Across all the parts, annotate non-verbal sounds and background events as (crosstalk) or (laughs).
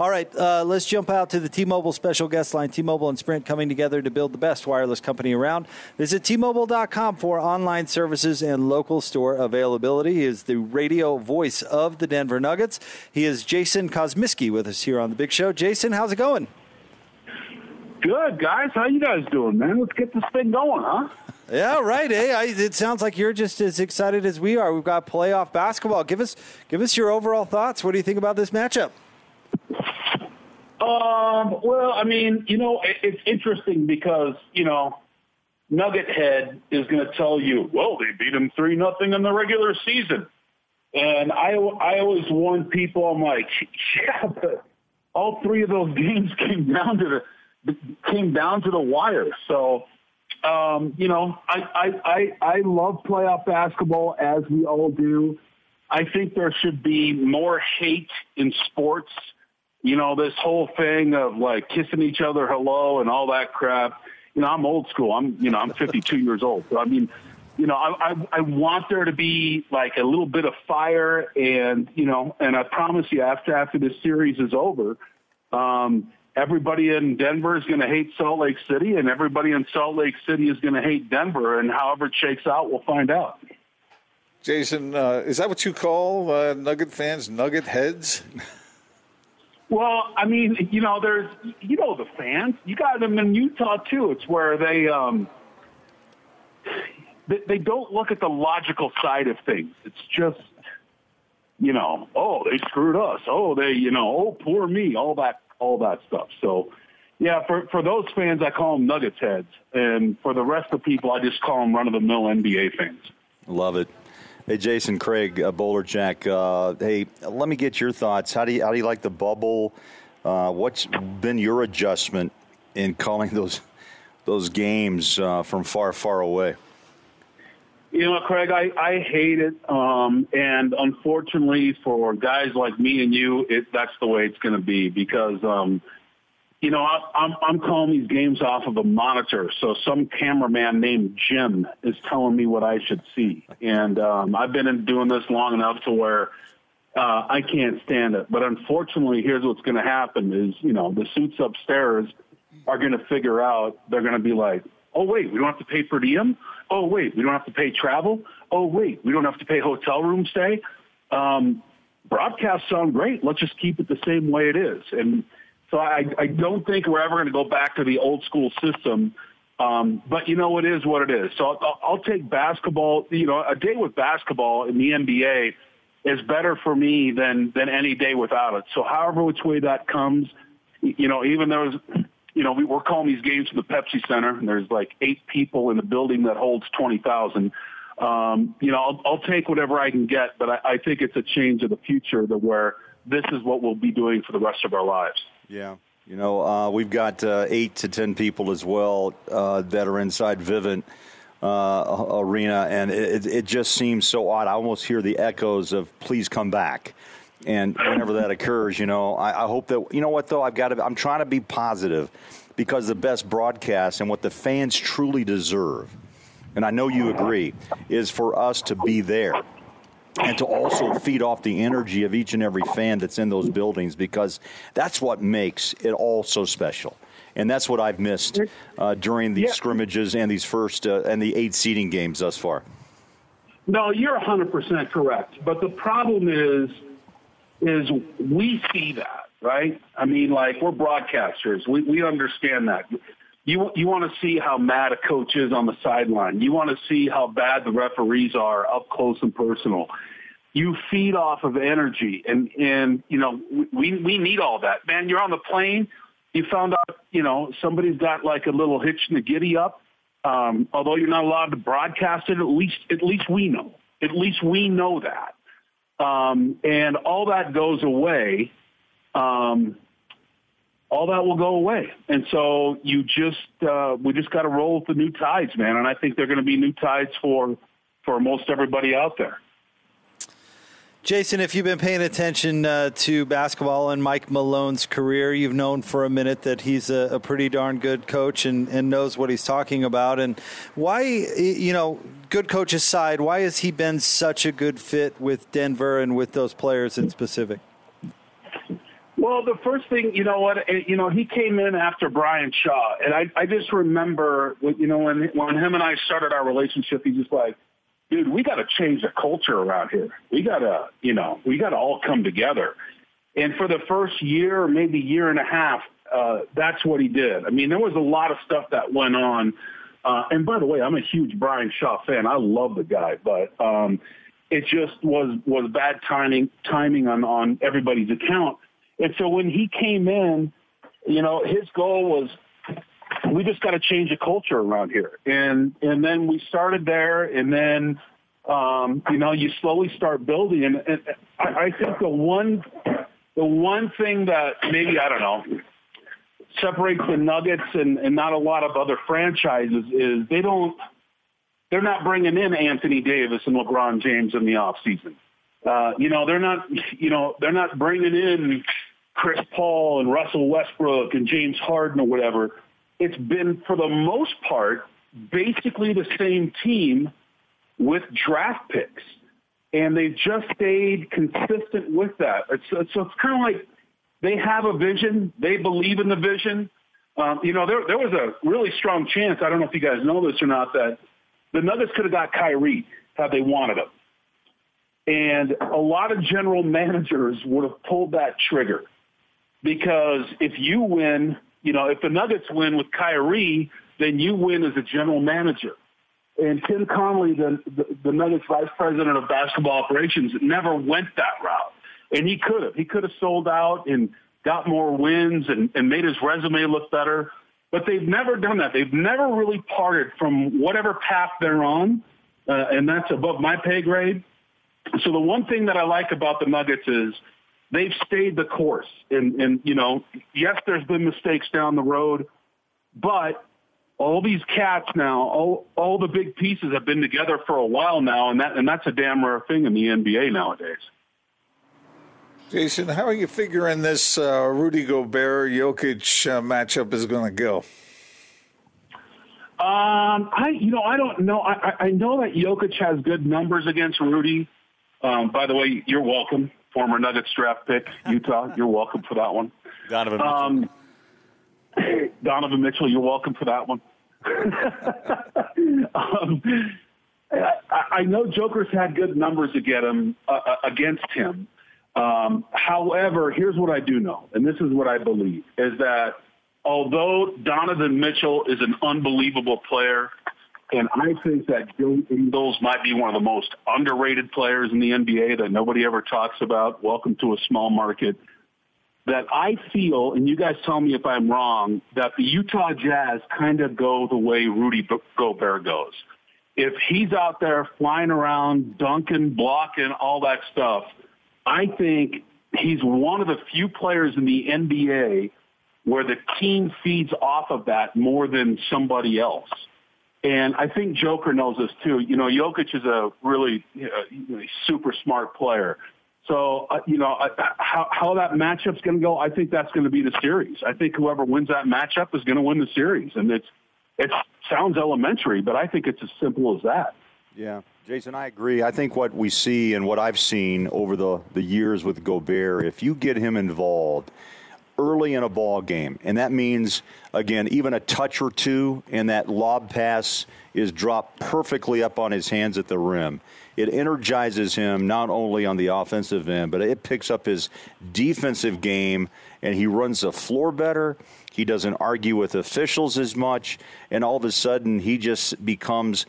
All right, uh, let's jump out to the T-Mobile special guest line. T-Mobile and Sprint coming together to build the best wireless company around. Visit T-Mobile.com for online services and local store availability. He is the radio voice of the Denver Nuggets. He is Jason Kosmicki with us here on the Big Show. Jason, how's it going? Good guys, how you guys doing, man? Let's get this thing going, huh? (laughs) Yeah, right. Hey, I, it sounds like you're just as excited as we are. We've got playoff basketball. Give us, give us your overall thoughts. What do you think about this matchup? Um, well, I mean, you know, it, it's interesting because you know, Nugget Head is going to tell you, well, they beat them three nothing in the regular season, and I, I always warn people. I'm like, (laughs) yeah, but all three of those (laughs) games came down to the came down to the wire. So um, you know, I, I, I, I love playoff basketball as we all do. I think there should be more hate in sports. You know, this whole thing of like kissing each other hello and all that crap. You know, I'm old school. I'm, you know, I'm 52 (laughs) years old. So I mean, you know, I, I, I want there to be like a little bit of fire and, you know, and I promise you after, after this series is over, um, everybody in Denver is going to hate Salt Lake City, and everybody in Salt Lake City is going to hate Denver. And however it shakes out, we'll find out. Jason, uh, is that what you call uh, Nugget fans, Nugget heads? (laughs) Well, I mean, you know, there's, you know, the fans. You got them in Utah too. It's where they, um, they, they don't look at the logical side of things. It's just, you know, oh, they screwed us. Oh, they, you know, oh, poor me. All that all that stuff. So, yeah, for for those fans, I call them Nuggets heads, and for the rest of the people, I just call them run of the mill NBA fans. Love it. Hey, Jason Craig, uh, Bolerjack. Uh, hey, let me get your thoughts. How do you how do you like the bubble? Uh, what's been your adjustment in calling (laughs) those those games uh, from far, far away? You know, Craig, I, I hate it. Um, and unfortunately for guys like me and you, it, that's the way it's going to be because, um, you know, I'm, I'm calling these games off of a monitor. So some cameraman named Jim is telling me what I should see. And um, I've been in doing this long enough to where uh, I can't stand it. But unfortunately, here's what's going to happen is, you know, the suits upstairs are going to figure out, they're going to be like, oh, wait, we don't have to pay per diem? Oh, wait, we don't have to pay travel. Oh, wait, we don't have to pay hotel room stay. Um, broadcasts sound great. Let's just keep it the same way it is. And so I, I don't think we're ever going to go back to the old school system. Um, but you know, it is what it is. So I'll, I'll take basketball. You know, a day with basketball in the NBA is better for me than than any day without it. So however which way that comes, you know, even though you know, we, we're calling these games from the Pepsi Center, and there's like eight people in the building that holds 20,000. Um, you know, I'll, I'll take whatever I can get, but I, I think it's a change of the future that where this is what we'll be doing for the rest of our lives. Yeah. You know, uh, we've got uh, eight to ten people as well uh, that are inside Vivint uh, Arena, and it, it just seems so odd. I almost hear the echoes of "Please come back." And whenever that occurs, you know, I, I hope that you know what though I've got to. I'm trying to be positive because the best broadcast and what the fans truly deserve, and I know you agree, is for us to be there and to also feed off the energy of each and every fan that's in those buildings because that's what makes it all so special. And that's what I've missed uh, during these yeah. scrimmages and these first uh, and the eight seeding games thus far. No, you're 100% correct. But the problem is is we see that, right? I mean, like we're broadcasters. We, we understand that. You, you want to see how mad a coach is on the sideline. You want to see how bad the referees are up close and personal. You feed off of energy and, and, you know, we, we need all that, man. You're on the plane. You found out, you know, somebody's got like a little hitch in the giddy up. Um, although you're not allowed to broadcast it, at least, at least we know. At least we know that um, and all that goes away. Um, all that will go away, and so you just uh, we just got to roll with the new tides, man. And I think they're going to be new tides for for most everybody out there. Jason, if you've been paying attention uh, to basketball and Mike Malone's career, you've known for a minute that he's a, a, pretty darn good coach and, and knows what he's talking about. And why, you know, good coach aside, why has he been such a good fit with Denver and with those players in specific? Well, the first thing, you know what, you know, he came in after Brian Shaw, and I, I just remember, you know, when when him and I started our relationship, he's just like, dude, we got to change the culture around here. We got to, you know, we got to all come together. And for the first year, maybe year and a half, uh, that's what he did. I mean, there was a lot of stuff that went on. Uh, and by the way, I'm a huge Brian Shaw fan. I love the guy, but um, it just was was bad timing timing on on everybody's account and so when he came in, you know, his goal was we just got to change the culture around here. And and then we started there, and then um, you know you slowly start building. And, and I, I think the one the one thing that maybe I don't know separates the Nuggets and, and not a lot of other franchises is they don't they're not bringing in Anthony Davis and LeBron James in the off season. Uh, you know, they're not, you know, they're not bringing in Chris Paul and Russell Westbrook and James Harden or whatever. It's been, for the most part, basically the same team with draft picks. And they've just stayed consistent with that. It's, it's, so it's kind of like they have a vision. They believe in the vision. Um, you know, there, there was a really strong chance, I don't know if you guys know this or not, that the Nuggets could have got Kyrie had they wanted him. And a lot of general (laughs) managers would have pulled that trigger because if you win, you know, if the Nuggets win with Kyrie, then you win as a general manager. And Tim Connelly, the, the, the Nuggets vice president of basketball operations, never went that route. And he could have. He could have sold out and got more wins and, and made his resume look better. But they've never done that. They've never really parted from whatever path they're on. Uh, and that's above my pay grade. So the one thing that I like about the Nuggets is they've stayed the course. And, and, you know, yes, there's been mistakes down the road, but all these cats now, all, all the big pieces have been together for a while now, and that and that's a damn rare thing in the NBA nowadays. Jason, how are you figuring this uh, Rudy Gobert Jokic uh, matchup is going to go? Um, I you know I don't know. I I know that Jokic has good numbers against Rudy. Um, by the way, you're welcome former Nuggets draft pick, Utah. (laughs) You're welcome for that one. Donovan Mitchell. Um, (laughs) Donovan Mitchell, you're welcome for that one. (laughs) um, I, I know Joker's had good numbers against him. Uh, uh, against him. Um, however, here's what I do know, and this is what I believe, is that although Donovan Mitchell is an unbelievable player, and I think that Joe Ingles might be one of the most underrated players in the NBA that nobody ever talks about. Welcome to a small market. That I feel, and you guys tell me if I'm wrong, that the Utah Jazz kind of go the way Rudy Gobert goes. If he's out there flying around, dunking, blocking, all that stuff, I think he's one of the few players in the NBA where the team feeds off of that more than somebody else. And I think Joker knows this too. You know, Jokic is a really you know, super smart player. So, uh, you know, uh, how, how that matchup's going to go, I think that's going to be the series. I think whoever wins that matchup is going to win the series. And it's, it sounds elementary, but I think it's as simple as that. Yeah. Jason, I agree. I think what we see and what I've seen over the, the years with Gobert, if you get him involved – early in a ball game, and that means again even a touch or two, and that lob pass is dropped perfectly up on his hands at the rim. It energizes him not only on the offensive end, but it picks up his defensive game, and he runs the floor better. He doesn't argue with officials as much, and all of a sudden he just becomes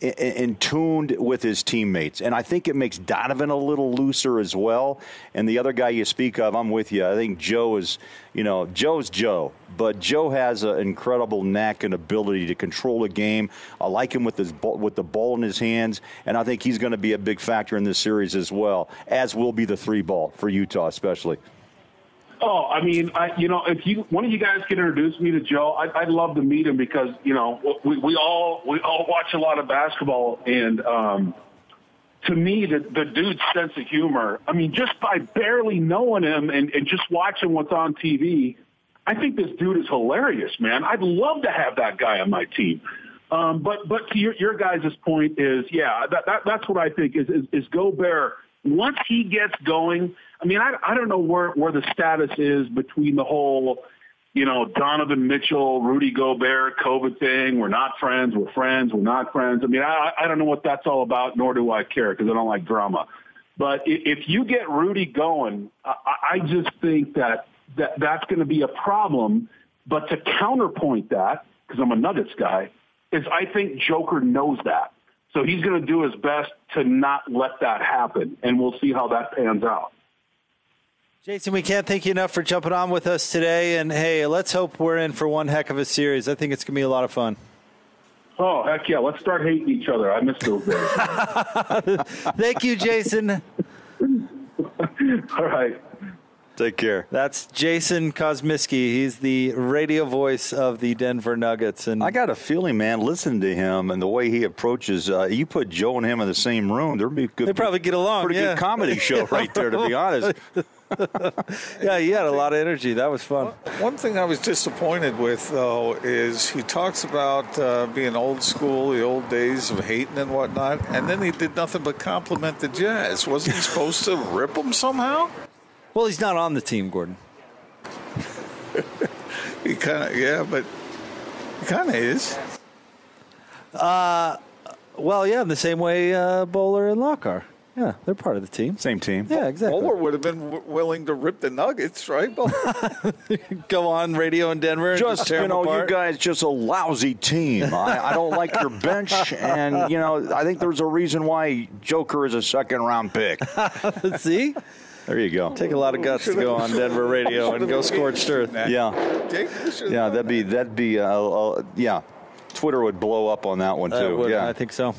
in, tuned with his teammates. And I think it makes Donovan a little looser as well. And the other guy you speak of, I'm with you. I think Joe is, you know, Joe's Joe, but Joe has an incredible knack and ability to control a game. I like him with his with the ball in his hands, and I think he's going to be a big factor in this series as well, as will be the three ball for Utah, especially. Oh, I mean, I, you know, if you one of you guys can introduce me to Joe, I'd, I'd love to meet him because you know we, we all we all watch a lot of basketball, and um, to me, the, the dude's sense of humor. I mean, just by barely knowing him and, and just watching what's on TV, I think this dude is hilarious, man. I'd love to have that guy on my team. Um, but but to your, your guys' point is, yeah, that, that that's what I think is is, is Gobert. Once he gets going, I mean, I, I don't know where, where the status is between the whole, you know, Donovan Mitchell, Rudy Gobert, COVID thing. We're not friends. We're friends. We're not friends. I mean, I, I don't know what that's all about, nor do I care because I don't like drama. But if you get Rudy going, I, I just think that, that that's going to be a problem. But to counterpoint that, because I'm a Nuggets guy, is I think Joker knows that. So he's going to do his best to not let that happen, and we'll see how that pans out. Jason, we can't thank you enough for jumping on with us today. And hey, let's hope we're in for one heck of a series. I think it's going to be a lot of fun. Oh, heck yeah. Let's start hating each other. I miss those days. (laughs) thank you, Jason. (laughs) All right. Take care. That's Jason Kosmicki. He's the radio voice of the Denver Nuggets. And I got a feeling, man, listening to him and the way he approaches, uh, you put Joe and him in the same room, there'd be a good. They probably get along. Pretty yeah. good comedy show right there, to be (laughs) honest. (laughs) yeah, he had a lot of energy. That was fun. One thing I was disappointed with, though, is he talks about uh, being old school, the old days of hating and whatnot, and then he did nothing but compliment the Jazz. Wasn't he supposed to rip them somehow? Well, he's not on the team, Gordon. (laughs) he kind of, yeah, but he kind of is. Uh, well, yeah, in the same way uh, Bowler and Locke are. Yeah, they're part of the team. Same team. Yeah, exactly. Bowler would have been w- willing to rip the Nuggets, right? (laughs) Go on radio in Denver. Just, just you know, apart. you guys just a lousy team. I, I don't like your bench, and you know, I think there's a reason why Joker is a second round pick. (laughs) See. There you go. Take a lot of guts to go on Denver radio and go scorched earth. Yeah, yeah, that'd be that'd be uh, uh, yeah. Twitter would blow up on that one too. Uh, would, yeah, I think so.